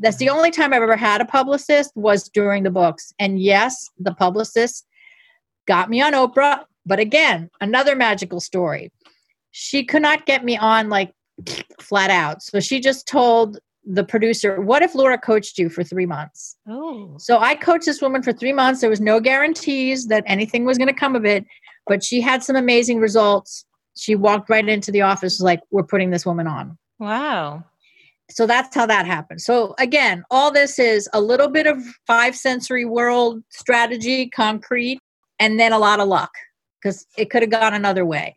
That's the only time I've ever had a publicist was during the books. And yes, the publicist got me on Oprah, but again, another magical story. She could not get me on like flat out. So she just told the producer, What if Laura coached you for three months? Oh. So I coached this woman for three months. There was no guarantees that anything was going to come of it, but she had some amazing results. She walked right into the office, like, We're putting this woman on. Wow. So that's how that happened. So again, all this is a little bit of five sensory world strategy, concrete, and then a lot of luck because it could have gone another way.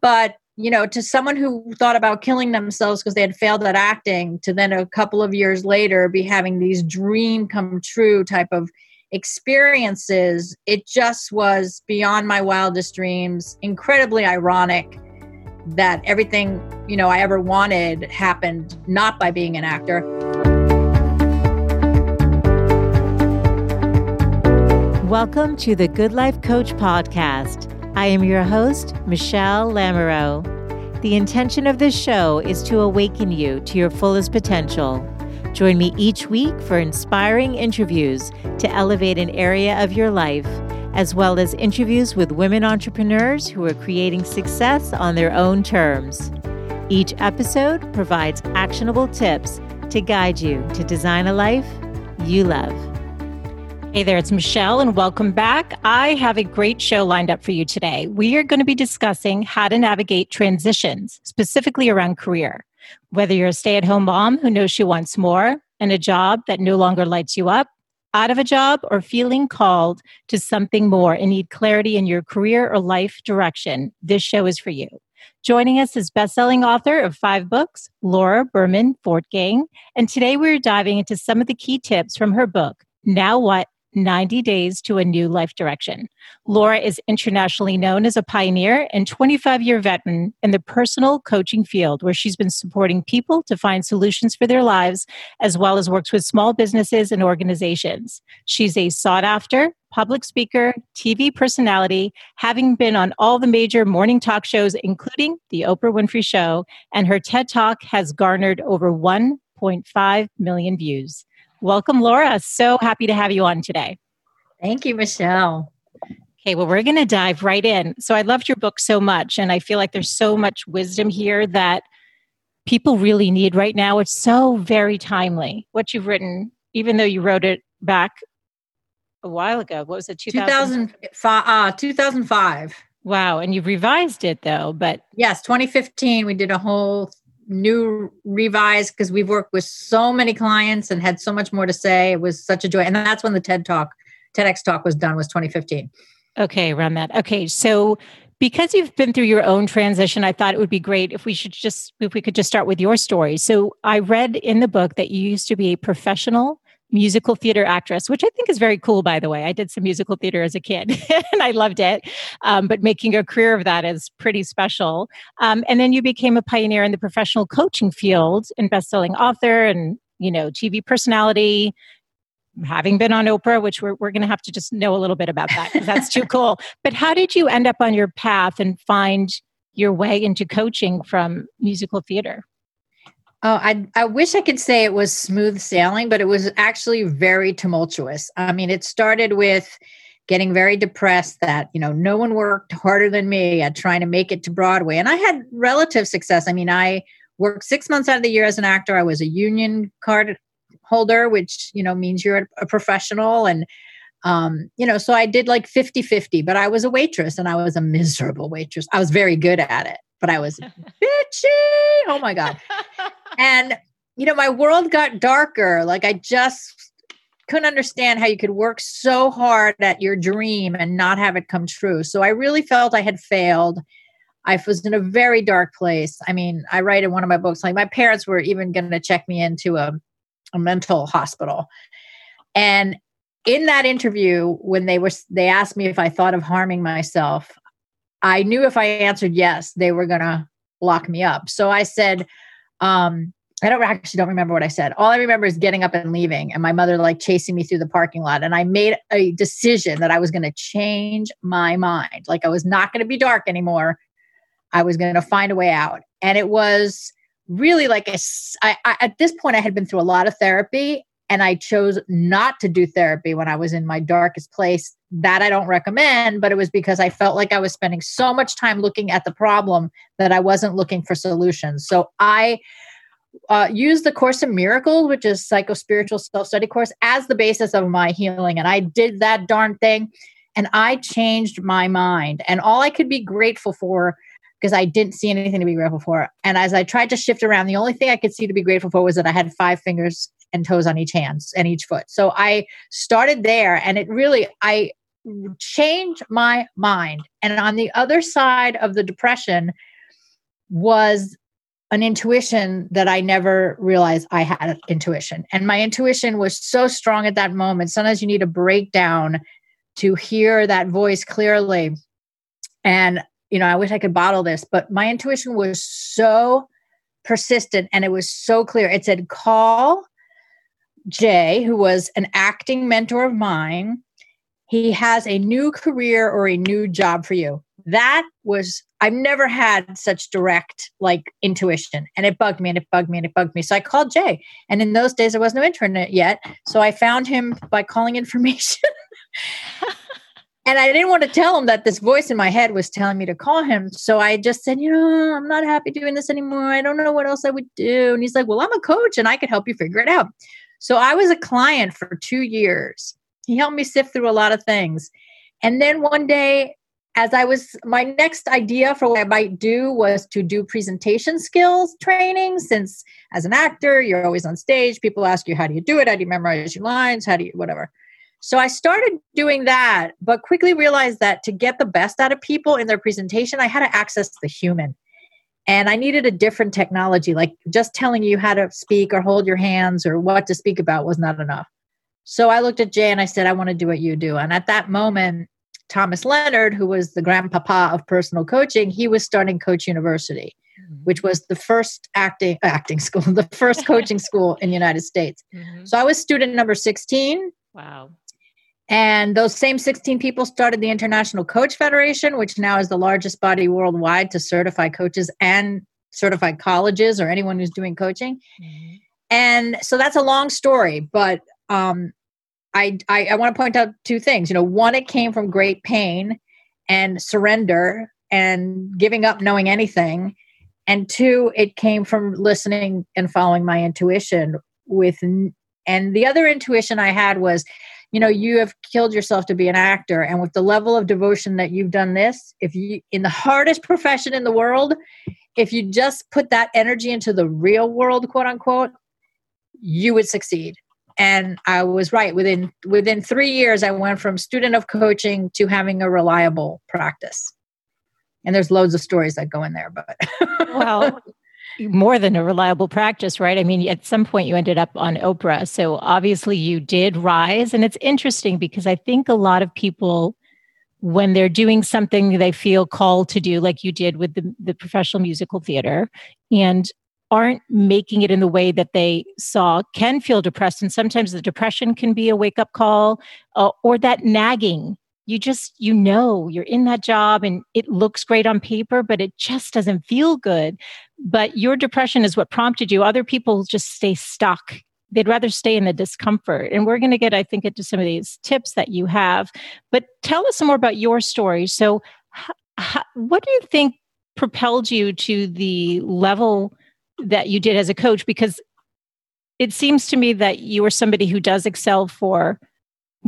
But you know, to someone who thought about killing themselves because they had failed at acting, to then a couple of years later be having these dream come true type of experiences, it just was beyond my wildest dreams, incredibly ironic that everything, you know, I ever wanted happened not by being an actor. Welcome to the Good Life Coach podcast. I am your host, Michelle Lamoureux. The intention of this show is to awaken you to your fullest potential. Join me each week for inspiring interviews to elevate an area of your life, as well as interviews with women entrepreneurs who are creating success on their own terms. Each episode provides actionable tips to guide you to design a life you love. Hey there, it's Michelle, and welcome back. I have a great show lined up for you today. We are going to be discussing how to navigate transitions, specifically around career. Whether you're a stay at home mom who knows she wants more and a job that no longer lights you up, out of a job, or feeling called to something more and need clarity in your career or life direction, this show is for you. Joining us is best-selling author of five books, Laura Berman Fortgang, and today we're diving into some of the key tips from her book, Now What 90 Days to a New Life Direction. Laura is internationally known as a pioneer and 25 year veteran in the personal coaching field, where she's been supporting people to find solutions for their lives, as well as works with small businesses and organizations. She's a sought after public speaker, TV personality, having been on all the major morning talk shows, including The Oprah Winfrey Show, and her TED Talk has garnered over 1.5 million views. Welcome, Laura. So happy to have you on today. Thank you, Michelle. Okay, well, we're going to dive right in. So, I loved your book so much, and I feel like there's so much wisdom here that people really need right now. It's so very timely what you've written, even though you wrote it back a while ago. What was it, 2000? 2005? Uh, 2005. Wow, and you've revised it though, but yes, 2015, we did a whole new revised because we've worked with so many clients and had so much more to say. It was such a joy. And that's when the TED Talk, TEDx Talk was done, was 2015. Okay, around that. Okay, so because you've been through your own transition, I thought it would be great if we should just if we could just start with your story. So I read in the book that you used to be a professional musical theater actress, which I think is very cool, by the way. I did some musical theater as a kid and I loved it. Um, but making a career of that is pretty special. Um, and then you became a pioneer in the professional coaching field and best-selling author and, you know, TV personality, having been on Oprah, which we're, we're going to have to just know a little bit about that because that's too cool. But how did you end up on your path and find your way into coaching from musical theater? Oh, I I wish I could say it was smooth sailing, but it was actually very tumultuous. I mean, it started with getting very depressed that, you know, no one worked harder than me at trying to make it to Broadway. And I had relative success. I mean, I worked 6 months out of the year as an actor. I was a union card holder, which, you know, means you're a professional and um, you know, so I did like 50 50, but I was a waitress and I was a miserable waitress. I was very good at it, but I was bitchy. Oh my God. and you know my world got darker. Like i just couldn't understand how you could work so hard at your dream and not have it come true. So i really felt i had failed. I was in a very dark place. I mean i write in one of my books like my parents were even going to check me into a, a mental hospital. And in that interview when they were they asked me if i thought of harming myself i knew if i answered yes they were going to lock me up. So i said um, I don't actually don't remember what I said. All I remember is getting up and leaving and my mother like chasing me through the parking lot. And I made a decision that I was going to change my mind. Like I was not going to be dark anymore. I was going to find a way out. And it was really like a, I, I, at this point I had been through a lot of therapy and I chose not to do therapy when I was in my darkest place. That I don't recommend, but it was because I felt like I was spending so much time looking at the problem that I wasn't looking for solutions. So I uh, used the Course in Miracles, which is psycho spiritual self study course, as the basis of my healing, and I did that darn thing, and I changed my mind. And all I could be grateful for because I didn't see anything to be grateful for. And as I tried to shift around, the only thing I could see to be grateful for was that I had five fingers and toes on each hand and each foot. So I started there and it really, I changed my mind. And on the other side of the depression was an intuition that I never realized I had intuition. And my intuition was so strong at that moment. Sometimes you need a breakdown to hear that voice clearly. And, you know, I wish I could bottle this, but my intuition was so persistent and it was so clear. It said, call Jay, who was an acting mentor of mine, he has a new career or a new job for you. That was, I've never had such direct like intuition. And it bugged me and it bugged me and it bugged me. So I called Jay. And in those days, there was no internet yet. So I found him by calling information. and I didn't want to tell him that this voice in my head was telling me to call him. So I just said, you know, I'm not happy doing this anymore. I don't know what else I would do. And he's like, well, I'm a coach and I could help you figure it out. So I was a client for two years. He helped me sift through a lot of things. And then one day, as I was, my next idea for what I might do was to do presentation skills training. Since as an actor, you're always on stage, people ask you, how do you do it? How do you memorize your lines? How do you, whatever. So I started doing that, but quickly realized that to get the best out of people in their presentation, I had to access the human. And I needed a different technology, like just telling you how to speak or hold your hands or what to speak about was not enough. So I looked at Jay and I said, I want to do what you do. And at that moment, Thomas Leonard, who was the grandpapa of personal coaching, he was starting Coach University, mm-hmm. which was the first acting acting school, the first coaching school in the United States. Mm-hmm. So I was student number 16. Wow. And those same 16 people started the International Coach Federation, which now is the largest body worldwide to certify coaches and certified colleges or anyone who's doing coaching. Mm-hmm. And so that's a long story, but um, I, I, I want to point out two things. You know, one, it came from great pain and surrender and giving up knowing anything. And two, it came from listening and following my intuition with and the other intuition I had was you know you have killed yourself to be an actor and with the level of devotion that you've done this if you in the hardest profession in the world if you just put that energy into the real world quote unquote you would succeed and i was right within within 3 years i went from student of coaching to having a reliable practice and there's loads of stories that go in there but well more than a reliable practice, right? I mean, at some point you ended up on Oprah. So obviously you did rise. And it's interesting because I think a lot of people, when they're doing something they feel called to do, like you did with the, the professional musical theater, and aren't making it in the way that they saw, can feel depressed. And sometimes the depression can be a wake up call uh, or that nagging. You just you know you're in that job and it looks great on paper but it just doesn't feel good. But your depression is what prompted you. Other people just stay stuck. They'd rather stay in the discomfort. And we're going to get i think into some of these tips that you have. But tell us some more about your story. So h- what do you think propelled you to the level that you did as a coach because it seems to me that you are somebody who does excel for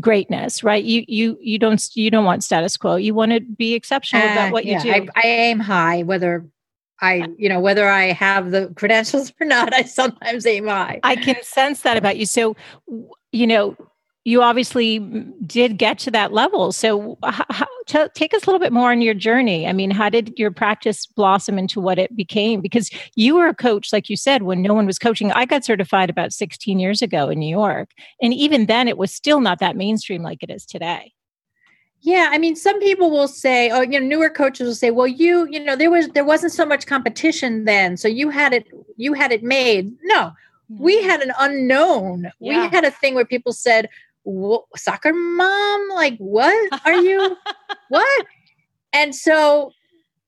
greatness right you you you don't you don't want status quo you want to be exceptional uh, about what yeah, you do I, I aim high whether I, you know, whether I have the credentials or not, I sometimes aim high. I can sense that about you. So, you know, you obviously did get to that level. So, how, t- take us a little bit more on your journey. I mean, how did your practice blossom into what it became? Because you were a coach, like you said, when no one was coaching. I got certified about 16 years ago in New York. And even then, it was still not that mainstream like it is today. Yeah, I mean, some people will say, oh, you know, newer coaches will say, well, you, you know, there was there wasn't so much competition then, so you had it, you had it made. No, we mm-hmm. had an unknown. Yeah. We had a thing where people said, "Soccer mom, like what are you? what?" And so,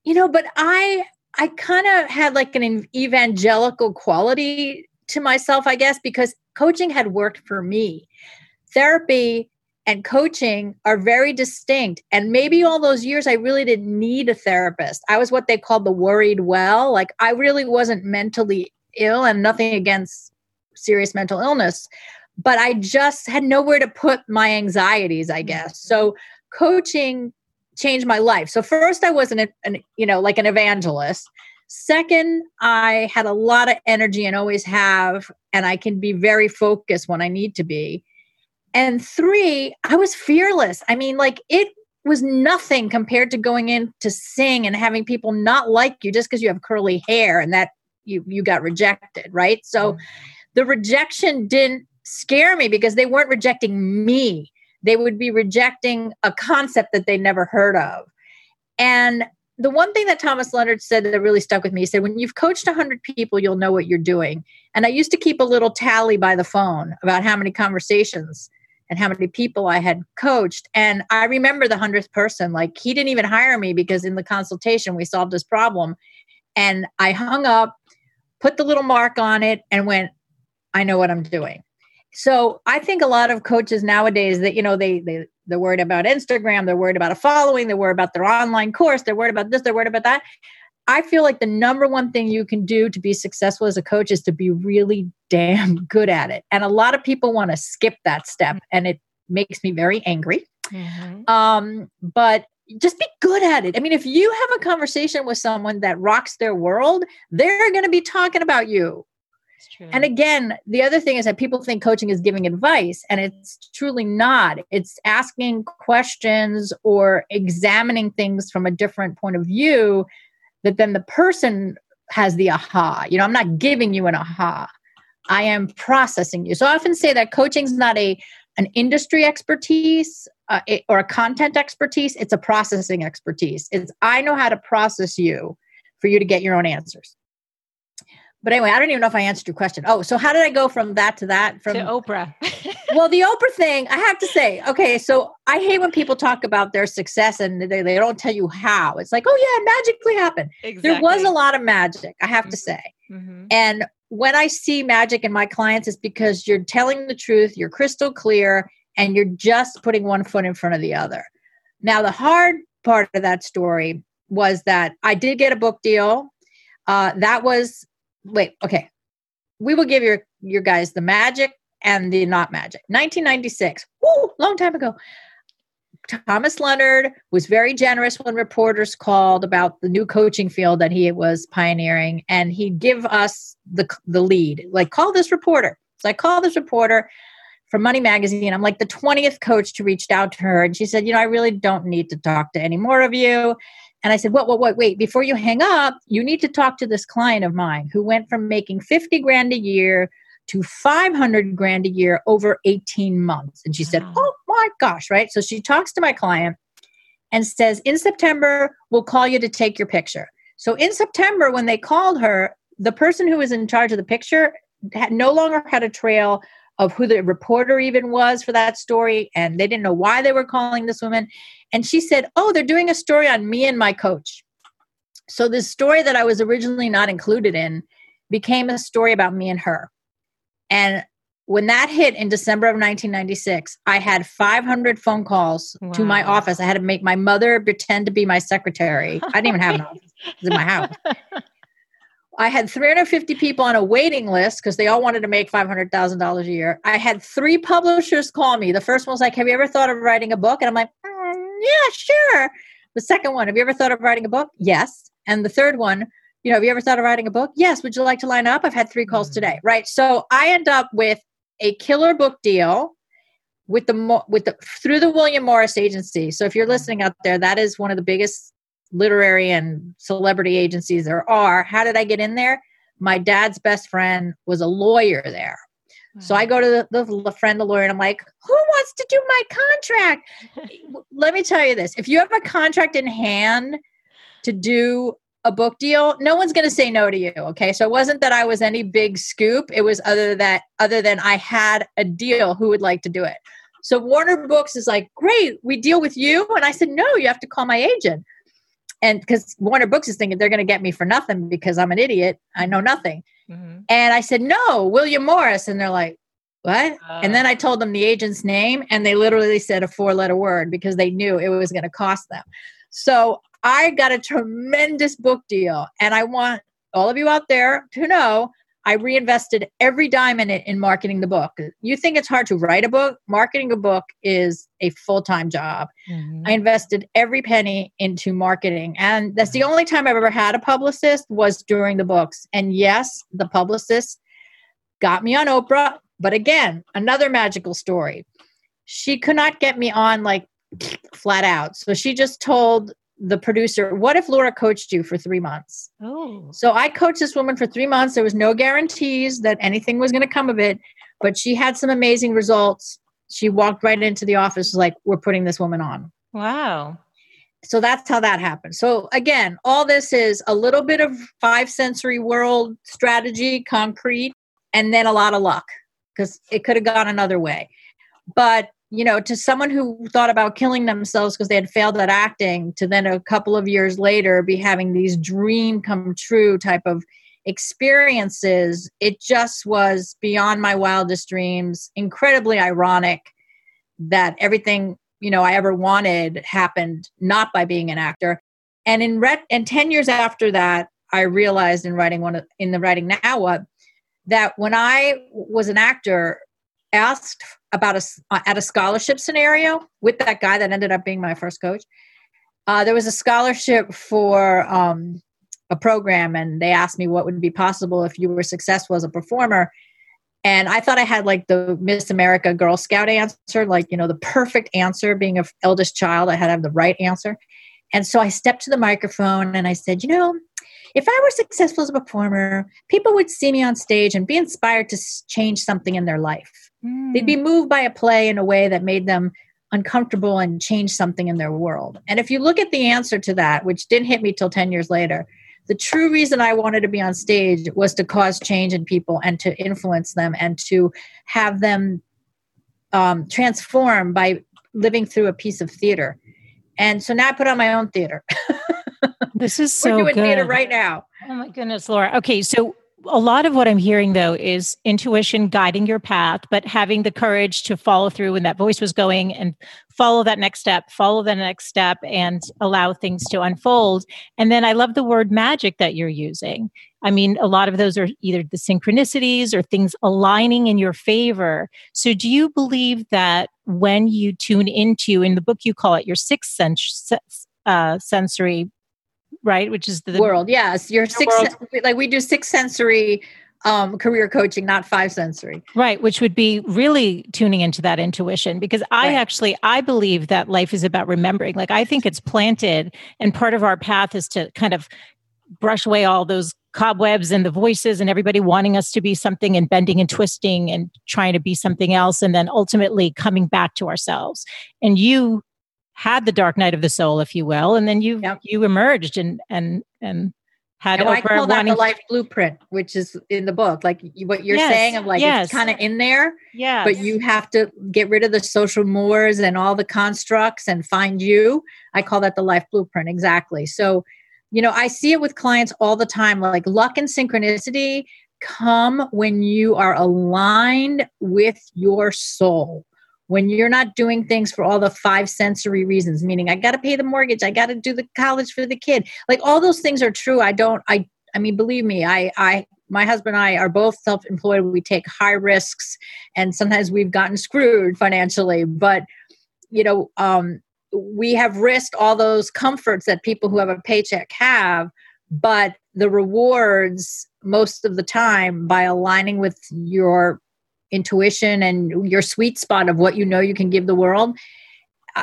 you know, but I I kind of had like an evangelical quality to myself, I guess, because coaching had worked for me. Therapy and coaching are very distinct. And maybe all those years, I really didn't need a therapist. I was what they called the worried well. Like I really wasn't mentally ill and nothing against serious mental illness, but I just had nowhere to put my anxieties, I guess. So coaching changed my life. So first I wasn't an, an you know like an evangelist. Second, I had a lot of energy and always have and I can be very focused when I need to be. And three, I was fearless. I mean like it was nothing compared to going in to sing and having people not like you just because you have curly hair and that you you got rejected, right? So mm-hmm. the rejection didn't scare me because they weren't rejecting me they would be rejecting a concept that they never heard of. And the one thing that Thomas Leonard said that really stuck with me, he said, when you've coached 100 people, you'll know what you're doing. And I used to keep a little tally by the phone about how many conversations and how many people I had coached. And I remember the 100th person, like he didn't even hire me because in the consultation, we solved this problem. And I hung up, put the little mark on it, and went, I know what I'm doing so I think a lot of coaches nowadays that you know they they they're worried about Instagram, they're worried about a following, they're worried about their online course, they're worried about this, they're worried about that. I feel like the number one thing you can do to be successful as a coach is to be really damn good at it. And a lot of people want to skip that step, and it makes me very angry. Mm-hmm. Um, but just be good at it. I mean, if you have a conversation with someone that rocks their world, they're going to be talking about you. And again, the other thing is that people think coaching is giving advice, and it's truly not. It's asking questions or examining things from a different point of view that then the person has the aha. You know, I'm not giving you an aha. I am processing you. So I often say that coaching is not a an industry expertise uh, or a content expertise. It's a processing expertise. It's I know how to process you for you to get your own answers. But anyway, I don't even know if I answered your question. Oh, so how did I go from that to that? From to Oprah. well, the Oprah thing, I have to say, okay, so I hate when people talk about their success and they, they don't tell you how. It's like, oh yeah, it magically happened. Exactly. There was a lot of magic, I have mm-hmm. to say. Mm-hmm. And when I see magic in my clients, it's because you're telling the truth, you're crystal clear, and you're just putting one foot in front of the other. Now, the hard part of that story was that I did get a book deal. Uh, that was wait, okay. We will give your your guys the magic and the not magic. 1996, woo, long time ago. Thomas Leonard was very generous when reporters called about the new coaching field that he was pioneering, and he'd give us the the lead, like call this reporter. So I call this reporter from Money Magazine. I'm like the 20th coach to reach out to her, and she said, "You know, I really don't need to talk to any more of you. And I said, what, what, what, wait, before you hang up, you need to talk to this client of mine who went from making 50 grand a year to 500 grand a year over 18 months. And she said, oh my gosh, right? So she talks to my client and says, in September, we'll call you to take your picture. So in September, when they called her, the person who was in charge of the picture had no longer had a trail of who the reporter even was for that story and they didn't know why they were calling this woman. And she said oh they're doing a story on me and my coach. So this story that i was originally not included in became a story about me and her. And when that hit in december of 1996 i had 500 phone calls wow. to my office. I had to make my mother pretend to be my secretary. I didn't even have an office. It was in my house I had 350 people on a waiting list because they all wanted to make $500,000 a year. I had three publishers call me. The first one was like, Have you ever thought of writing a book? And I'm like, mm, Yeah, sure. The second one, Have you ever thought of writing a book? Yes. And the third one, you know, have you ever thought of writing a book? Yes. Would you like to line up? I've had three calls mm-hmm. today. Right. So I end up with a killer book deal with the with the through the William Morris agency. So if you're mm-hmm. listening out there, that is one of the biggest literary and celebrity agencies there are. How did I get in there? My dad's best friend was a lawyer there. So I go to the, the, friend, the lawyer, and I'm like, who wants to do my contract? Let me tell you this if you have a contract in hand to do a book deal, no one's going to say no to you. Okay. So it wasn't that I was any big scoop. It was other that other than I had a deal who would like to do it. So Warner Books is like, great, we deal with you. And I said, no, you have to call my agent. And because Warner Books is thinking they're going to get me for nothing because I'm an idiot. I know nothing. Mm-hmm. And I said, no, William Morris. And they're like, what? Uh, and then I told them the agent's name, and they literally said a four letter word because they knew it was going to cost them. So I got a tremendous book deal. And I want all of you out there to know I reinvested every dime in it in marketing the book. You think it's hard to write a book? Marketing a book is a full time job. Mm-hmm. I invested every penny into marketing. And that's the only time I've ever had a publicist was during the books. And yes, the publicist got me on Oprah. But again, another magical story. She could not get me on like flat out. So she just told the producer, what if Laura coached you for three months? Oh. So I coached this woman for three months. There was no guarantees that anything was going to come of it, but she had some amazing results. She walked right into the office, like, we're putting this woman on. Wow. So that's how that happened. So again, all this is a little bit of five sensory world strategy, concrete, and then a lot of luck because it could have gone another way. But you know, to someone who thought about killing themselves because they had failed at acting, to then a couple of years later be having these dream come true type of experiences, it just was beyond my wildest dreams, incredibly ironic that everything, you know, I ever wanted happened not by being an actor. And in ret- and 10 years after that, I realized in writing one of, in the writing now what that when I was an actor, asked about a uh, at a scholarship scenario with that guy that ended up being my first coach. Uh, there was a scholarship for um, a program, and they asked me what would be possible if you were successful as a performer. And I thought I had like the Miss America Girl Scout answer, like you know the perfect answer. Being a eldest child, I had to have the right answer. And so I stepped to the microphone and I said, you know, if I were successful as a performer, people would see me on stage and be inspired to change something in their life. Mm. They'd be moved by a play in a way that made them uncomfortable and change something in their world. And if you look at the answer to that, which didn't hit me till 10 years later, the true reason I wanted to be on stage was to cause change in people and to influence them and to have them um, transform by living through a piece of theater. And so now I put on my own theater. this is so We're doing good. theater right now. Oh my goodness, Laura. Okay, so a lot of what I'm hearing though is intuition guiding your path, but having the courage to follow through when that voice was going and follow that next step, follow the next step and allow things to unfold. And then I love the word magic that you're using. I mean, a lot of those are either the synchronicities or things aligning in your favor. So do you believe that when you tune into, in the book you call it your sixth sense, uh, sensory right? Which is the world. Yes, your six world. like we do six sensory um, career coaching, not five sensory. Right, which would be really tuning into that intuition because I right. actually I believe that life is about remembering. Like I think it's planted and part of our path is to kind of brush away all those cobwebs and the voices and everybody wanting us to be something and bending and twisting and trying to be something else and then ultimately coming back to ourselves. And you had the dark night of the soul, if you will, and then you yep. you emerged and and and had. And I call that the life blueprint, which is in the book. Like what you're yes, saying of like yes. it's kind of in there, yeah. But you have to get rid of the social mores and all the constructs and find you. I call that the life blueprint exactly. So, you know, I see it with clients all the time. Like luck and synchronicity come when you are aligned with your soul when you're not doing things for all the five sensory reasons meaning i got to pay the mortgage i got to do the college for the kid. Like all those things are true. I don't i i mean believe me i i my husband and i are both self-employed. We take high risks and sometimes we've gotten screwed financially but you know um we have risked all those comforts that people who have a paycheck have but the rewards most of the time by aligning with your intuition and your sweet spot of what you know you can give the world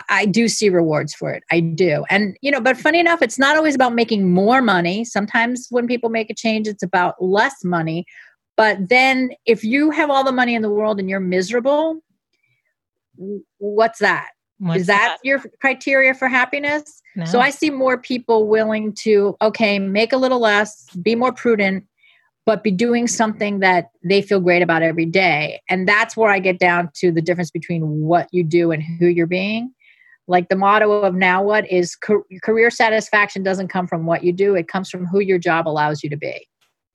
I do see rewards for it. I do. And, you know, but funny enough, it's not always about making more money. Sometimes when people make a change, it's about less money. But then if you have all the money in the world and you're miserable, what's that? What's Is that, that, your criteria for happiness? No. So I see more people willing to, okay, make a little less, be more prudent, but be doing something that they feel great about every day. And that's where I get down to the difference between what you do and who you're being. like the motto of now what is career satisfaction doesn't come from what you do it comes from who your job allows you to be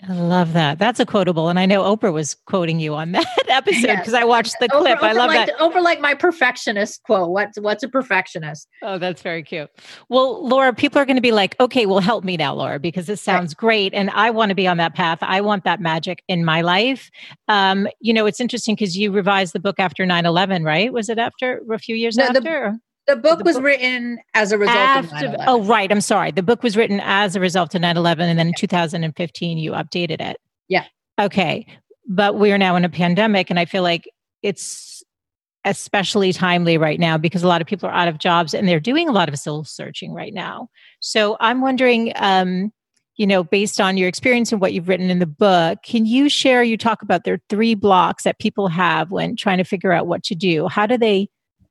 I love that. That's a quotable. And I know Oprah was quoting you on that episode because yes. I watched the Oprah, clip. Oprah I love like, that. Oprah like my perfectionist quote. What's what's a perfectionist? Oh, that's very cute. Well, Laura, people are going to be like, okay, well, help me now, Laura, because this sounds right. great. And I want to be on that path. I want that magic in my life. Um, you know, it's interesting because you revised the book after 9-11, right? Was it after a few years no, after? The, the book the was book, written as a result after, of Oh, right. I'm sorry. The book was written as a result of 9 11. And then in 2015, you updated it. Yeah. Okay. But we are now in a pandemic. And I feel like it's especially timely right now because a lot of people are out of jobs and they're doing a lot of soul searching right now. So I'm wondering, um, you know, based on your experience and what you've written in the book, can you share? You talk about there are three blocks that people have when trying to figure out what to do. How do they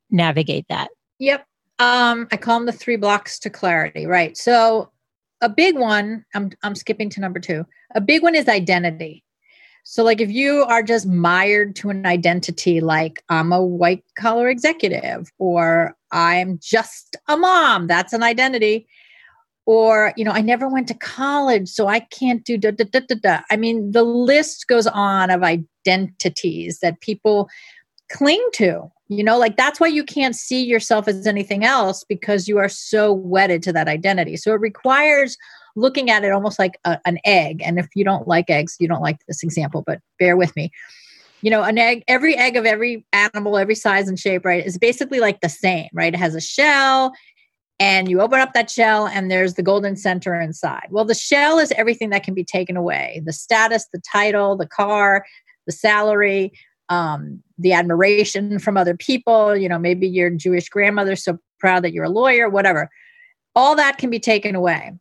navigate that? Yep. Um, I call them the three blocks to clarity, right? So a big one, I'm I'm skipping to number two. A big one is identity. So like if you are just mired to an identity like I'm a white collar executive or I'm just a mom, that's an identity. Or, you know, I never went to college, so I can't do da da da da da. I mean, the list goes on of identities that people cling to you know like that's why you can't see yourself as anything else because you are so wedded to that identity. So it requires looking at it almost like a, an egg. And if you don't like eggs you don't like this example but bear with me. You know an egg every egg of every animal every size and shape right is basically like the same right? It has a shell and you open up that shell and there's the golden center inside. Well the shell is everything that can be taken away. The status the title the car the salary um, the admiration from other people. You know, maybe your Jewish grandmother so proud that you're a lawyer, whatever. All that can be taken away.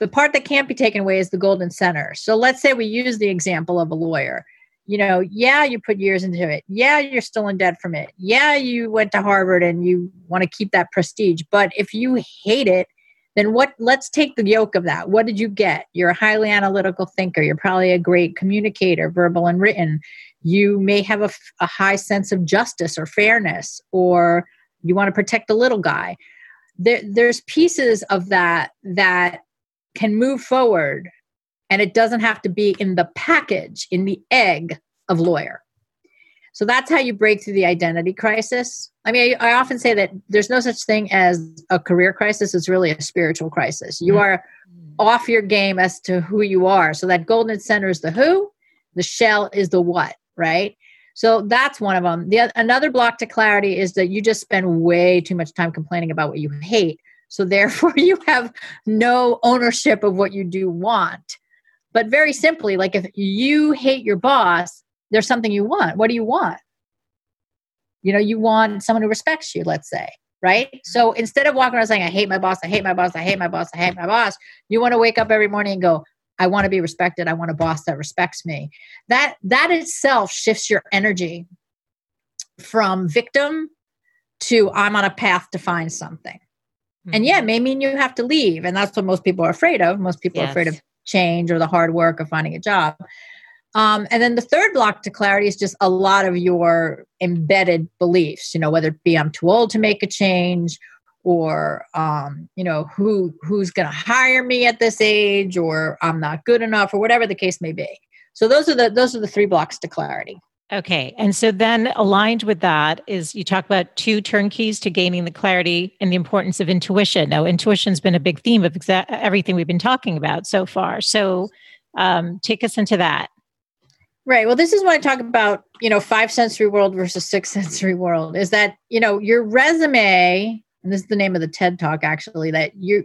The part that can't be taken away is the golden center. So let's say we use the example of a lawyer. You know, yeah, you put years into it. Yeah, you're still in debt from it. Yeah, you went to Harvard and you want to keep that prestige. But if you hate it, then what let's take the yoke of that what did you get you're a highly analytical thinker you're probably a great communicator verbal and written you may have a, a high sense of justice or fairness or you want to protect the little guy. There, there's pieces of that that can move forward and it doesn't have to be in the package in the egg of lawyer. So that's how you break through the identity crisis. I mean i, I often say that there's no such thing as a career crisis it's really a spiritual crisis. You mm-hmm. are off your game as to who you are. So that golden center is the who the shell is the what right? So that's one of them. The another block to clarity is that you just spend way too much time complaining about what you hate. So therefore you have no ownership of what you do want. But very simply, like if you hate your boss, there's something you want. What do you want? You know, you want someone who respects you, let's say, right? Mm-hmm. So instead of walking around saying, I hate my boss, I hate my boss, I hate my boss, I hate my boss, you want to wake up every morning and go, I want to be respected. I want a boss that respects me. That that itself shifts your energy from victim to I'm on a path to find something. Mm-hmm. And yeah, it may mean you have to leave. And that's what most people are afraid of. Most people yes. are afraid of change or the hard work of finding a job. Um, and then the third block to clarity is just a lot of your embedded beliefs, you know, whether it be I'm too old to make a change or um, you know who who's going to hire me at this age or i'm not good enough or whatever the case may be. So those are the those are the three blocks to clarity. Okay and so then aligned with that is you talk about two turnkeys to gaining the clarity and the importance of intuition. Now intuition's been a big theme of exa- everything we've been talking about so far. So um, take us into that. Right. Well, this is what I talk about, you know, five sensory world versus six sensory world is that, you know, your resume and this is the name of the TED talk actually, that you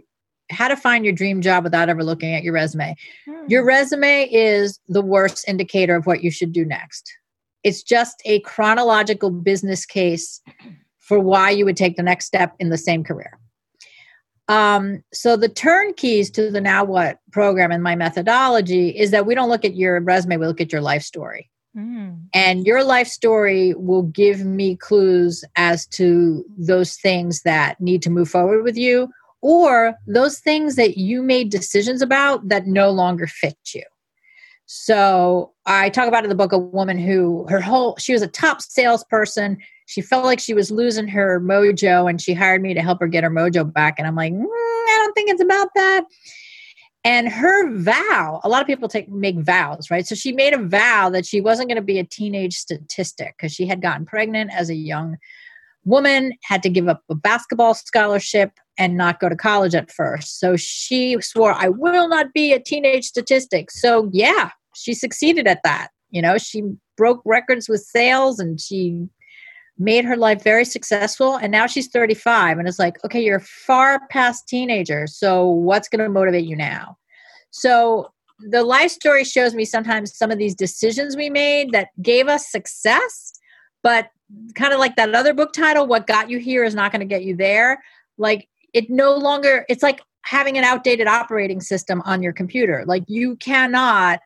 how to find your dream job without ever looking at your resume. Hmm. Your resume is the worst indicator of what you should do next. It's just a chronological business case for why you would take the next step in the same career. Um, so the turnkeys to the Now What program and my methodology is that we don't look at your resume, we look at your life story. Mm. And your life story will give me clues as to those things that need to move forward with you or those things that you made decisions about that no longer fit you. So I talk about in the book a woman who her whole she was a top salesperson. she felt like she was losing her mojo and she hired me to help her get her mojo back. And I'm like, mm, I don't think it's about that. And her vow, a lot of people take make vows, right? So she made a vow that she wasn't going to be a teenage statistic because she had gotten pregnant as a young woman, had to give up a basketball scholarship and not go to college at first. So she swore, I will not be a teenage statistic. So yeah, she succeeded at that. You know, she broke records with sales and she made her life very successful and now she's 35 and it's like okay you're far past teenager so what's going to motivate you now? So the life story shows me sometimes some of these decisions we made that gave us success but kind of like that other book title what got you here is not going to get you there like it no longer it's like having an outdated operating system on your computer. Like you cannot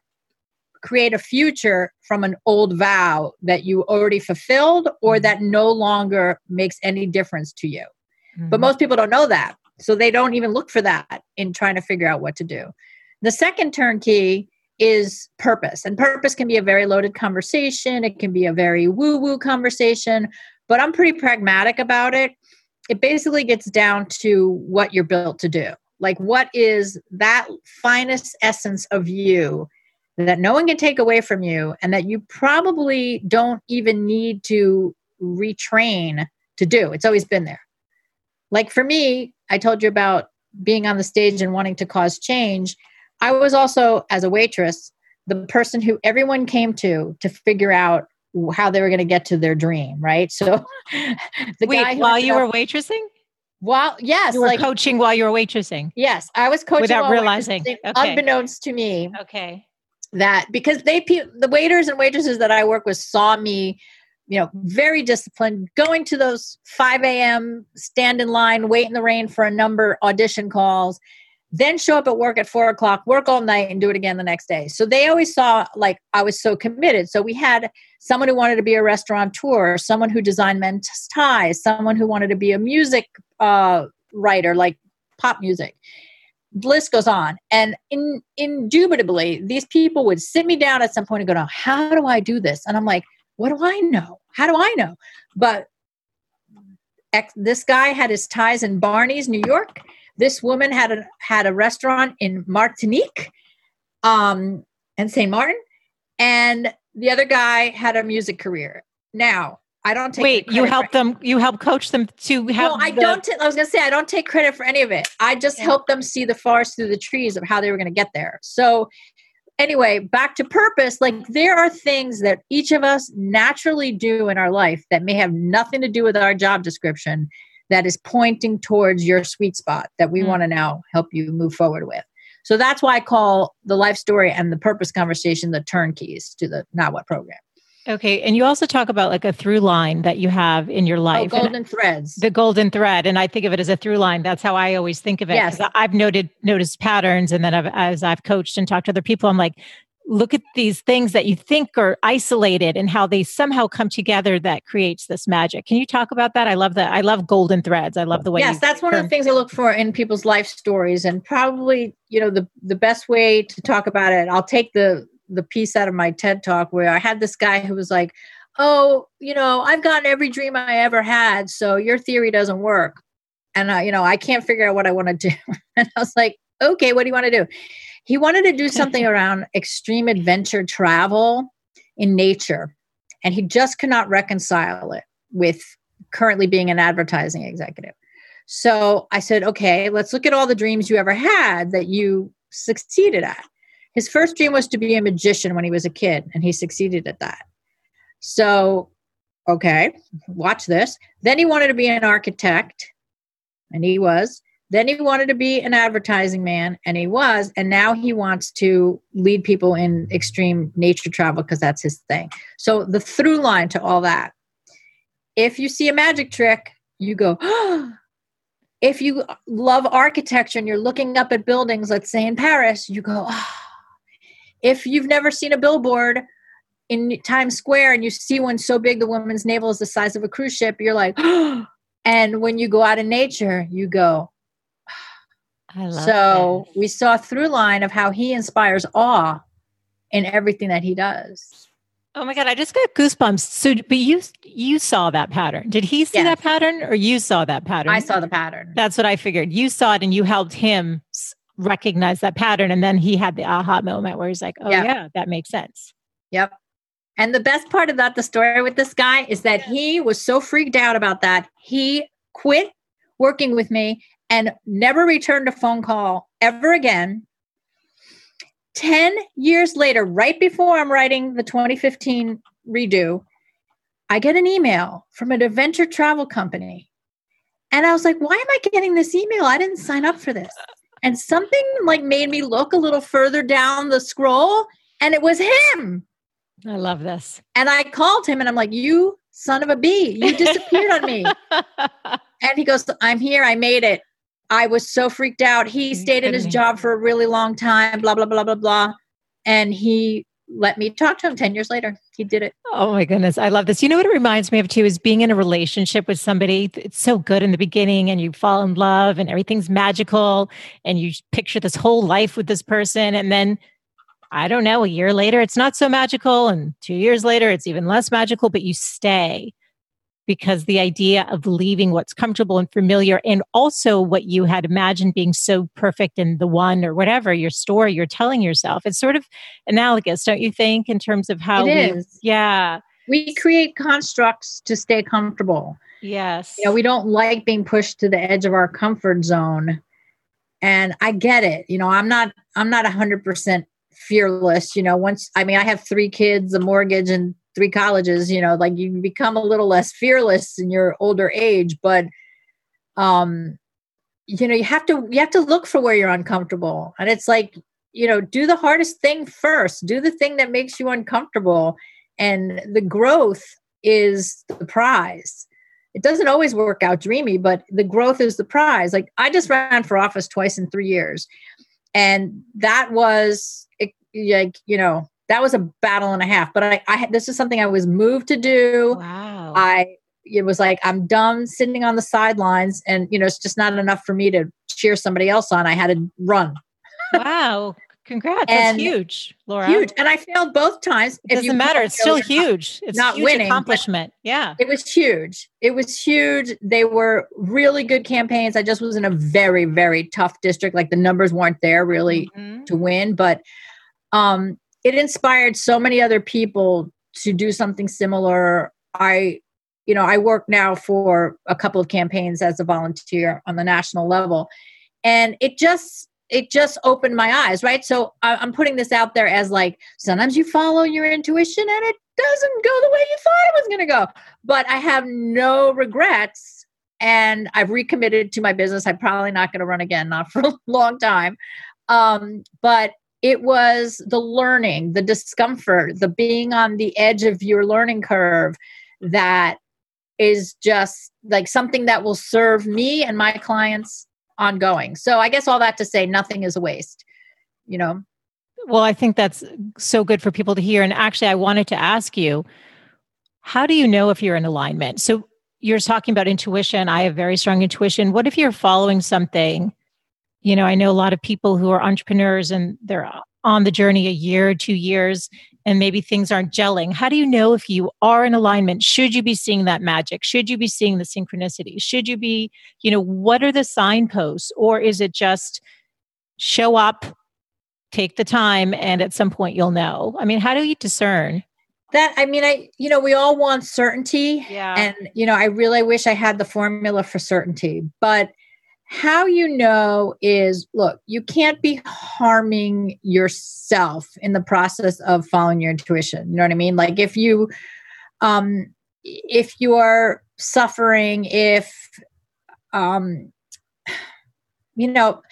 create a future from an old vow that you already fulfilled or mm-hmm. that no longer makes any difference to you. Mm-hmm. But most people don't know that. So they don't even look for that in trying to figure out what to do. The second turnkey is purpose. And purpose can be a very loaded conversation, it can be a very woo woo conversation, but I'm pretty pragmatic about it. It basically gets down to what you're built to do. Like, what is that finest essence of you that no one can take away from you and that you probably don't even need to retrain to do. It's always been there. Like for me, I told you about being on the stage and wanting to cause change. I was also, as a waitress, the person who everyone came to to figure out how they were going to get to their dream, right? So, the Wait, guy while you were waitressing, while yes, you were like, coaching while you were waitressing. Yes, I was coaching without realizing, okay. unbeknownst to me. Okay, that because they the waiters and waitresses that I work with saw me, you know, very disciplined, going to those 5 a.m. stand in line, wait in the rain for a number audition calls, then show up at work at four o'clock, work all night, and do it again the next day. So they always saw like I was so committed. So we had someone who wanted to be a restaurateur, someone who designed men's ties, someone who wanted to be a music uh, writer, like pop music list goes on. And in, indubitably, these people would sit me down at some point and go, How do I do this? And I'm like, What do I know? How do I know? But ex- this guy had his ties in Barney's, New York. This woman had a, had a restaurant in Martinique um, and St. Martin. And the other guy had a music career. Now, I don't take. Wait, you help them. You help coach them to have. No, I the, don't. T- I was going to say I don't take credit for any of it. I just yeah. help them see the forest through the trees of how they were going to get there. So, anyway, back to purpose. Like there are things that each of us naturally do in our life that may have nothing to do with our job description, that is pointing towards your sweet spot that we mm. want to now help you move forward with. So that's why I call the life story and the purpose conversation the turnkeys to the Now What program. Okay. And you also talk about like a through line that you have in your oh, life. Oh, golden threads. The golden thread. And I think of it as a through line. That's how I always think of it. Yes. I've noted noticed patterns. And then I've, as I've coached and talked to other people, I'm like, look at these things that you think are isolated and how they somehow come together that creates this magic. Can you talk about that? I love that. I love golden threads. I love the way Yes, that's one of the things I look for in people's life stories. And probably, you know, the the best way to talk about it, I'll take the the piece out of my TED talk where I had this guy who was like, "Oh, you know, I've gotten every dream I ever had, so your theory doesn't work." And I, you know, I can't figure out what I want to do. and I was like, "Okay, what do you want to do?" He wanted to do something around extreme adventure travel in nature, and he just could not reconcile it with currently being an advertising executive. So I said, "Okay, let's look at all the dreams you ever had that you succeeded at." His first dream was to be a magician when he was a kid, and he succeeded at that. So, okay, watch this. Then he wanted to be an architect, and he was. Then he wanted to be an advertising man, and he was. And now he wants to lead people in extreme nature travel because that's his thing. So, the through line to all that if you see a magic trick, you go, if you love architecture and you're looking up at buildings, let's say in Paris, you go, oh, if you've never seen a billboard in Times Square and you see one so big the woman's navel is the size of a cruise ship, you're like, and when you go out in nature, you go. I love so we saw through line of how he inspires awe in everything that he does. Oh my god, I just got goosebumps. So, but you you saw that pattern. Did he see yes. that pattern, or you saw that pattern? I saw the pattern. That's what I figured. You saw it, and you helped him recognize that pattern, and then he had the aha moment where he's like, "Oh yeah, yeah that makes sense." Yep. And the best part about the story with this guy is that he was so freaked out about that he quit working with me and never returned a phone call ever again 10 years later, right before I'm writing the 2015 redo, I get an email from an adventure travel company. And I was like, why am I getting this email? I didn't sign up for this. And something like made me look a little further down the scroll, and it was him. I love this. And I called him and I'm like, you son of a bee, you disappeared on me. and he goes, I'm here. I made it. I was so freaked out. He stayed in his job for a really long time, blah, blah, blah, blah, blah. And he let me talk to him 10 years later. He did it. Oh my goodness. I love this. You know what it reminds me of too is being in a relationship with somebody. It's so good in the beginning and you fall in love and everything's magical and you picture this whole life with this person. And then I don't know, a year later, it's not so magical. And two years later, it's even less magical, but you stay because the idea of leaving what's comfortable and familiar and also what you had imagined being so perfect in the one or whatever your story you're telling yourself it's sort of analogous don't you think in terms of how it we, is. yeah. We create constructs to stay comfortable. Yes. You know we don't like being pushed to the edge of our comfort zone. And i get it you know i'm not i'm not 100% fearless you know once i mean i have three kids a mortgage and three colleges you know like you become a little less fearless in your older age but um you know you have to you have to look for where you're uncomfortable. And it's like you know do the hardest thing first. Do the thing that makes you uncomfortable. And the growth is the prize. It doesn't always work out dreamy but the growth is the prize. Like i just ran for office twice in three years. And that was like you know that was a battle and a half. But I, I this is something I was moved to do. Wow. I it was like I'm done sitting on the sidelines, and you know it's just not enough for me to cheer somebody else on. I had to run. Wow. Congrats. That's huge, Laura. Huge. And I failed both times. It doesn't matter. It's still huge. It's not huge winning. Accomplishment. Yeah. It was huge. It was huge. They were really good campaigns. I just was in a very, very tough district. Like the numbers weren't there really mm-hmm. to win. But um, it inspired so many other people to do something similar. I, you know, I work now for a couple of campaigns as a volunteer on the national level, and it just it just opened my eyes, right? So I'm putting this out there as like sometimes you follow your intuition and it doesn't go the way you thought it was going to go, but I have no regrets and I've recommitted to my business. I'm probably not going to run again, not for a long time. Um, but it was the learning, the discomfort, the being on the edge of your learning curve that is just like something that will serve me and my clients ongoing. So I guess all that to say nothing is a waste, you know. Well, I think that's so good for people to hear and actually I wanted to ask you how do you know if you're in alignment? So you're talking about intuition. I have very strong intuition. What if you're following something you know, I know a lot of people who are entrepreneurs and they're on the journey a year, two years, and maybe things aren't gelling. How do you know if you are in alignment? Should you be seeing that magic? Should you be seeing the synchronicity? Should you be, you know, what are the signposts? Or is it just show up, take the time, and at some point you'll know? I mean, how do you discern? that i mean i you know we all want certainty yeah and you know i really wish i had the formula for certainty but how you know is look, you can't be harming yourself in the process of following your intuition. You know what I mean? Like if you um if you are suffering, if um you know,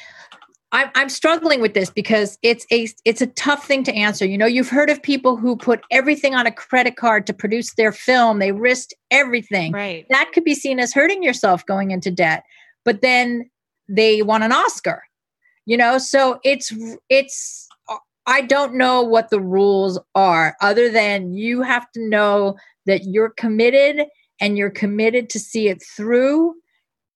I'm, I'm struggling with this because it's a it's a tough thing to answer. You know, you've heard of people who put everything on a credit card to produce their film. They risked everything. Right. That could be seen as hurting yourself going into debt but then they won an Oscar. You know, so it's it's I don't know what the rules are other than you have to know that you're committed and you're committed to see it through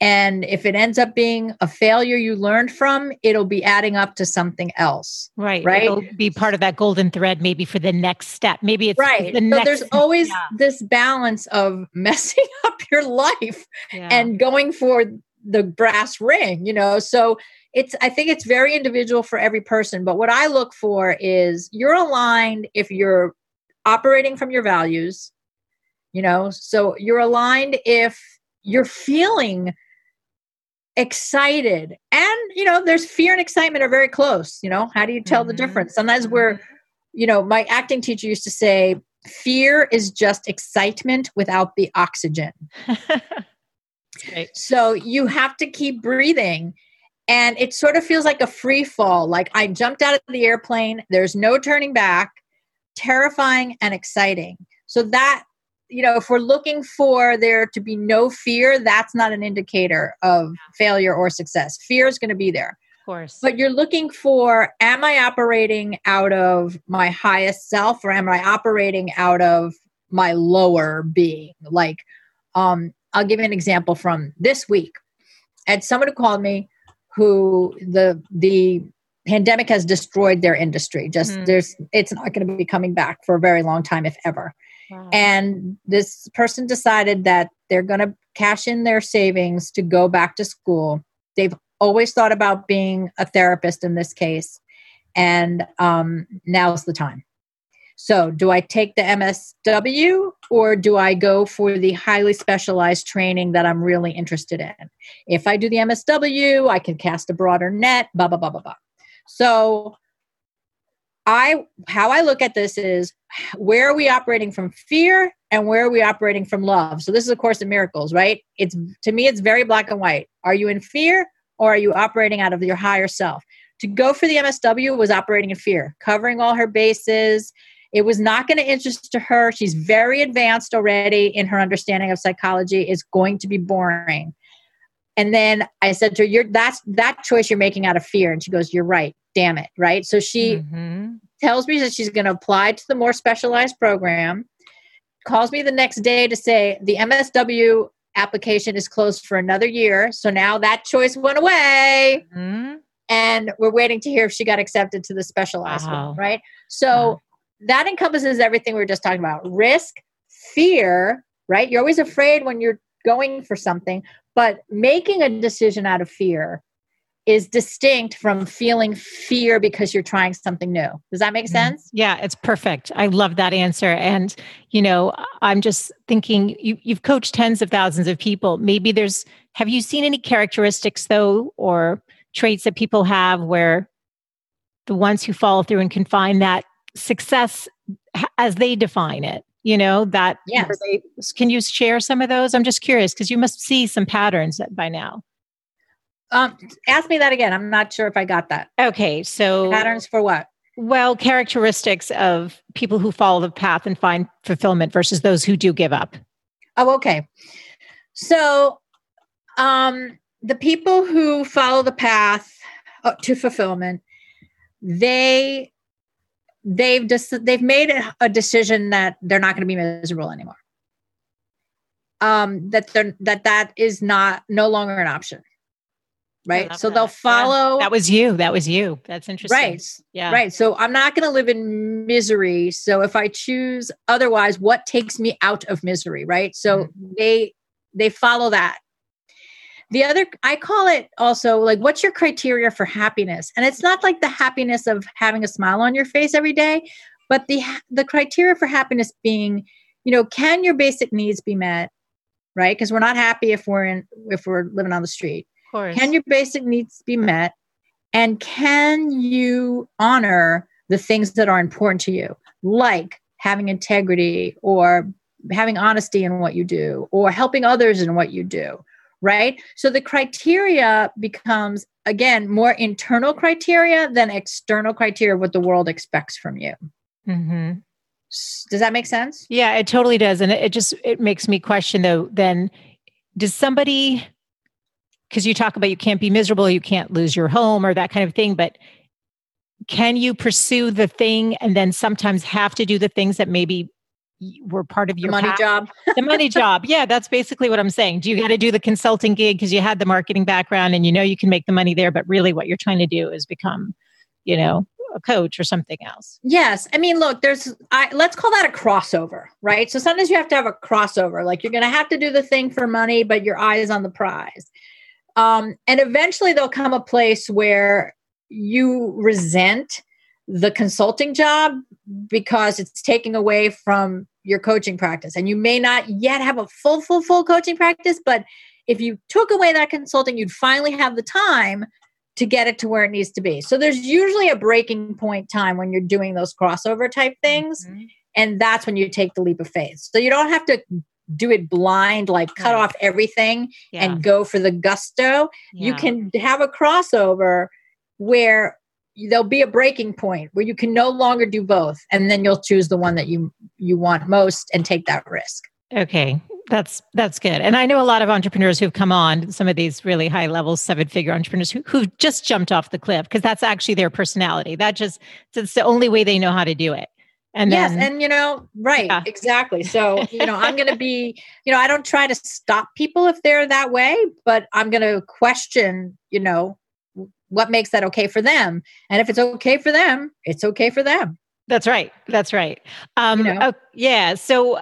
And if it ends up being a failure you learned from, it'll be adding up to something else. Right. Right. It'll be part of that golden thread, maybe for the next step. Maybe it's right. The so next, there's always yeah. this balance of messing up your life Yeah. and going for the brass ring, you know. So it's I think it's very individual for every person. But what I look for is you're aligned if you're operating from your values, you know, so you're aligned if you're feeling excited and you know there's fear and excitement are very close you know how do you tell the Mhm. difference sometimes we're you know my acting teacher used to say fear is just excitement without the oxygen Right. so you have to keep breathing. And it sort of feels like a free fall. Like I jumped out of the airplane, there's no turning back, terrifying and exciting. So that, you know, if we're looking for there to be no fear, that's not an indicator of failure or success. Fear is going to be there. Of course. But you're looking for am I operating out of my highest self or am I operating out of my lower being? Like, um, I'll give you an example from this week. And someone who called me who the the pandemic has destroyed their industry. Just Mhm. there's it's not going to be coming back for a very long time, if ever. Wow. And this person decided that they're going to cash in their savings to go back to school. They've always thought about being a therapist in this case, and um, now's the time. So, do I take the MSW or do I go for the highly specialized training that I'm really interested in? If I do the MSW, I can cast a broader net, blah, blah, blah, blah, blah. So, I how I look at this is where are we operating from fear and where are we operating from love? So this is a course in miracles, right? It's to me it's very black and white. Are you in fear or are you operating out of your higher self? To go for the MSW was operating in fear, covering all her bases. It was not going to interest to her. She's very advanced already in her understanding of psychology. It's going to be boring. And then I said to her, "You're that's that choice you're making out of fear." And she goes, "You're right. Damn it." Right? So she Mhm. tells me that she's going to apply to the more specialized program calls me the next day to say the msw application is closed for another year so now that choice went away Mhm. and we're waiting to hear if she got accepted to the specialized Wow. one right so Wow. That encompasses everything we were just talking about risk fear right you're always afraid when you're going for something but making a decision out of fear is distinct from feeling fear because you're trying something new does that make Mhm. sense Yeah, it's perfect. I love that answer. And, you know, I'm just thinking you, you've coached tens of thousands of people. Maybe there's, have you seen any characteristics though, or traits that people have where the ones who follow through and can find that success as they define it? You know, that Yes. they, can you share some of those? I'm just curious because you must see some patterns by now. Um, ask me that again. I'm not sure if I got that. Okay, so Patterns for what? Well, characteristics of people who follow the path and find fulfillment versus those who do give up. Oh, okay. So, um, the people who follow the path uh, to fulfillment, they they've just they've made a, decision that they're not going to be miserable anymore. Um, that they're that that is not no longer an option, right? So that. they'll Yeah. follow. That was you. That was you. That's interesting. right. Yeah. Right. So I'm not going to live in misery. So if I choose otherwise, what takes me out of misery? Right. So Mm-hmm. they they follow that. The other I call it also like what's your criteria for happiness? And it's not like the happiness of having a smile on your face every day, but the the criteria for happiness being, you know, can your basic needs be met? Right? Because we're not happy if we're in if we're living on the street. Of course. Can your basic needs be met? And can you honor the things that are important to you, like having integrity or having honesty in what you do or helping others in what you do? Right. So the criteria becomes, again, more internal criteria than external criteria of what the world expects from you. hmm Does that make sense? Yeah, it totally does. And it, it just it makes me question though, then does somebody because you talk about you can't be miserable, you can't lose your home or that kind of thing, but can you pursue the thing and then sometimes have to do the things that maybe were part of your money path. job. the money job. Yeah, that's basically what I'm saying. Do you got to do the consulting gig because you had the marketing background and you know you can make the money there, but really what you're trying to do is become, you know, a coach or something else. Yes. I mean, look, there's I let's call that a crossover, right? So sometimes you have to have a crossover. Like you're gonna have to do the thing for money, but your eye is on the prize. Um, and eventually there'll come a place where you resent the consulting job because it's taking away from your coaching practice. And you may not yet have a full, full, full coaching practice, but if you took away that consulting, you'd finally have the time to get it to where it needs to be. So there's usually a breaking point time when you're doing those crossover type things. Mm-hmm. And that's when you take the leap of faith. So you don't have to do it blind, like cut right. off everything yeah. and go for the gusto. Yeah. You can have a crossover where there'll be a breaking point where you can no longer do both and then you'll choose the one that you you want most and take that risk. Okay that's that's good. And i know a lot of entrepreneurs who've come on some of these really high level seven figure entrepreneurs who, who've just jumped off the cliff because that's actually their personality. That just it's the only way they know how to do it. And yes then, and you know right yeah. exactly. So you know i'm going to be you know i don't try to stop people if they're that way but i'm going to question you know what makes that okay for them? And if it's okay for them it's okay for them. That's right. That's right. Um you know? oh, yeah. So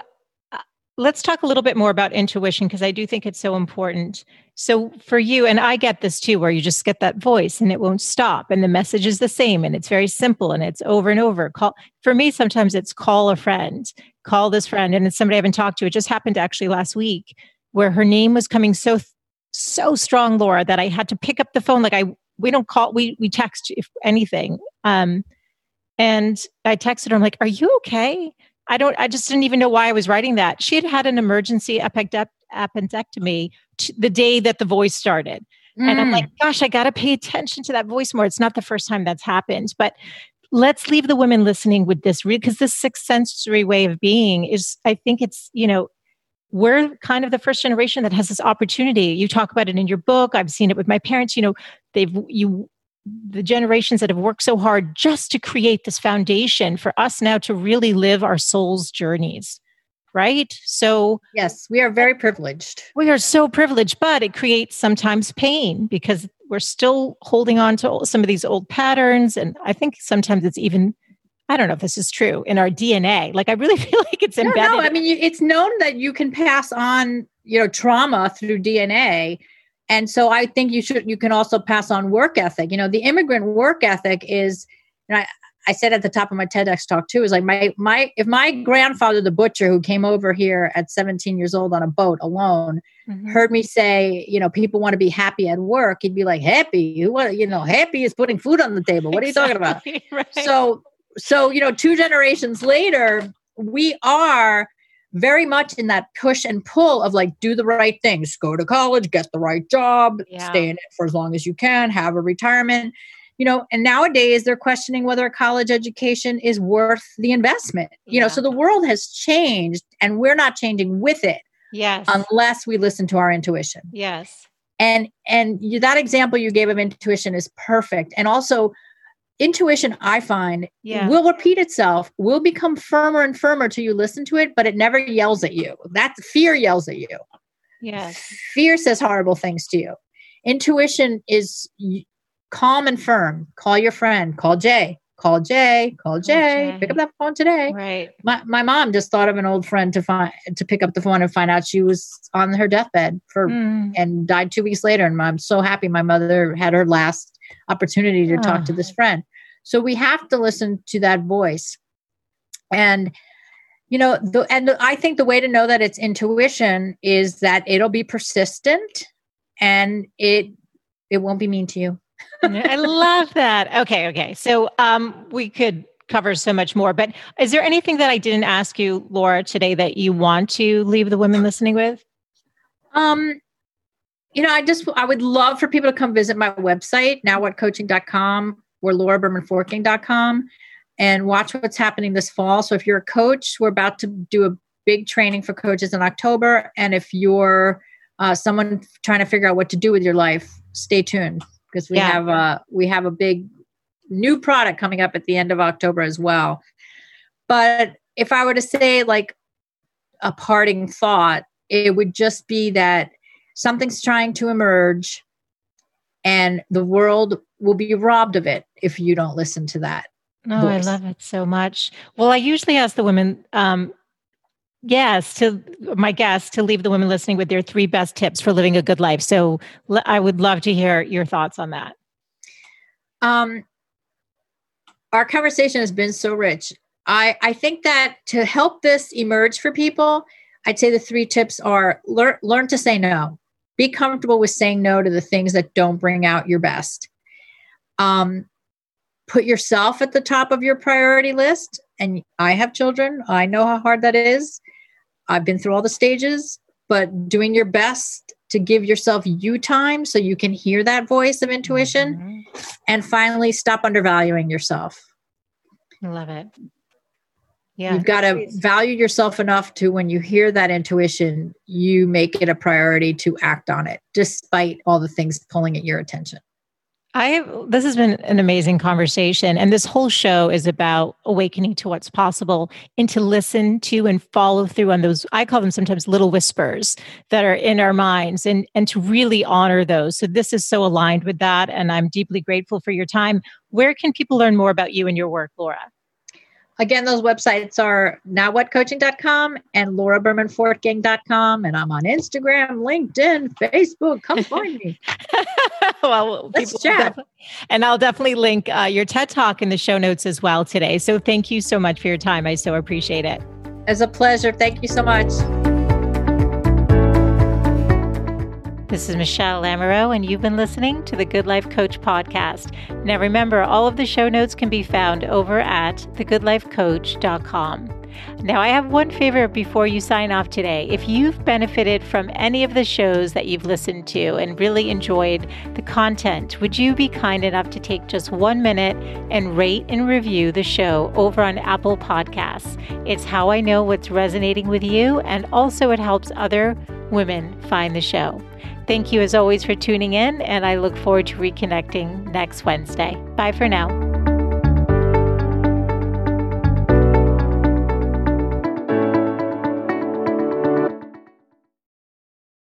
uh, let's talk a little bit more about intuition because i do think it's so important. So for you and i get this too where you just get that voice and it won't stop and the message is the same and it's very simple and it's over and over. Call for me sometimes it's call a friend call this friend. And it's somebody i haven't talked to. It just happened actually last week where her name was coming so so strong laura that i had to pick up the phone. Like i we don't call we we text if anything um and i texted her i'm like are you okay i don't i just didn't even know why i was writing that she had had an emergency appendectomy t- the day that the voice started mm. and i'm like mm. gosh i got to pay attention to that voice more it's not the first time that's happened but let's leave the women listening with this because this sixth sensory way of being is i think it's you know we're kind of the first generation that has this opportunity. You talk about it in your book. I've seen it with my parents. You know, they've you the generations that have worked so hard just to create this foundation for us now to really live our soul's journeys right so yes we are very privileged we are so privileged but it creates sometimes pain because we're still holding on to some of these old patterns and i think sometimes it's even I don't know if this is true in our DNA. Like I really feel like it's embedded. No, no. I mean, it's known that you can pass on, you know, trauma through DNA. And so I think you should you can also pass on work ethic. You know, the immigrant work ethic is and I, I said at the top of my TEDx talk too, is like my my if my grandfather, the butcher who came over here at 17 years old on a boat alone, mm-hmm. heard me say, you know, people want to be happy at work, he'd be like, happy? Who want you know, happy is putting food on the table. What are you talking about? right. So so you know two generations later we are very much in that push and pull of like do the right things go to college get the right job yeah. stay in it for as long as you can have a retirement. You know and nowadays they're questioning whether a college education is worth the investment. You know so the world has changed and we're not changing with it yes. unless we listen to our intuition. Yes. And and you, that example you gave of intuition is perfect. And also intuition i find yeah. will repeat itself will become firmer and firmer till you listen to it but it never yells at you. That fear yells at you. Yes. Fear says horrible things to you. Intuition is calm and firm. Call your friend. Call jay. Call jay. Call jay, okay. pick up that phone today. Right. My, my mom just thought of an old friend to find to pick up the phone and find out she was on her deathbed for mm. and died two weeks later. And i'm so happy my mother had her last opportunity to oh. talk to this ah. friend. So we have to listen to that voice. And you know, the, and the, I think the way to know that it's intuition is that it'll be persistent and it it won't be mean to you. I love that. Okay, okay. So um we could cover so much more, but is there anything that I didn't ask you, Laura, today that you want to leave the women listening with? Um you know, I just I would love for people to come visit my website, nowwhatcoaching.com or laurabermanfortgang.com and watch what's happening this fall. So if you're a coach, we're about to do a big training for coaches in October. And if you're uh, someone trying to figure out what to do with your life, stay tuned because we yeah. have a we have a big new product coming up at the end of October as well. But if I were to say like a parting thought, it would just be that something's trying to emerge and the world will be robbed of it if you don't listen to that. Oh. I love it so much. Well, I usually ask the women, um, yes, to my guests to leave the women listening with their three best tips for living a good life. So I would love to hear your thoughts on that. Um, our conversation has been so rich. I, I think that to help this emerge for people, I'd say the three tips are learn learn to say no. Be comfortable with saying no to the things that don't bring out your best. Um, put yourself at the top of your priority list. And I have children. I know how hard that is. I've been through all the stages, but doing your best to give yourself you time so you can hear that voice of intuition. Mm-hmm. And finally, stop undervaluing yourself. I love it. Yeah. You've got to value yourself enough to when you hear that intuition, you make it a priority to act on it, despite all the things pulling at your attention. I this has been an amazing conversation and this whole show is about awakening to what's possible and to listen to and follow through on those I call them sometimes little whispers that are in our minds and and to really honor those. So this is so aligned with that and I'm deeply grateful for your time. Where can people learn more about you and your work, Laura? Again, those websites are nowwhatcoaching.com and laurabermanfortgang.com. And I'm on Instagram, LinkedIn, Facebook. Come find me. well, let's chat. And I'll definitely link uh, your TED Talk in the show notes as well today. So thank you so much for your time. I so appreciate it. It's a pleasure. Thank you so much. This is Michelle Lamoureux, and you've been listening to the Good Life Coach podcast. Now, remember, all of the show notes can be found over at thegoodlifecoach.com. Now, I have one favor before you sign off today. If you've benefited from any of the shows that you've listened to and really enjoyed the content, would you be kind enough to take just one minute and rate and review the show over on Apple Podcasts? It's how I know what's resonating with you, and also it helps other women find the show. Thank you as always for tuning in, and I look forward to reconnecting next Wednesday. Bye for now.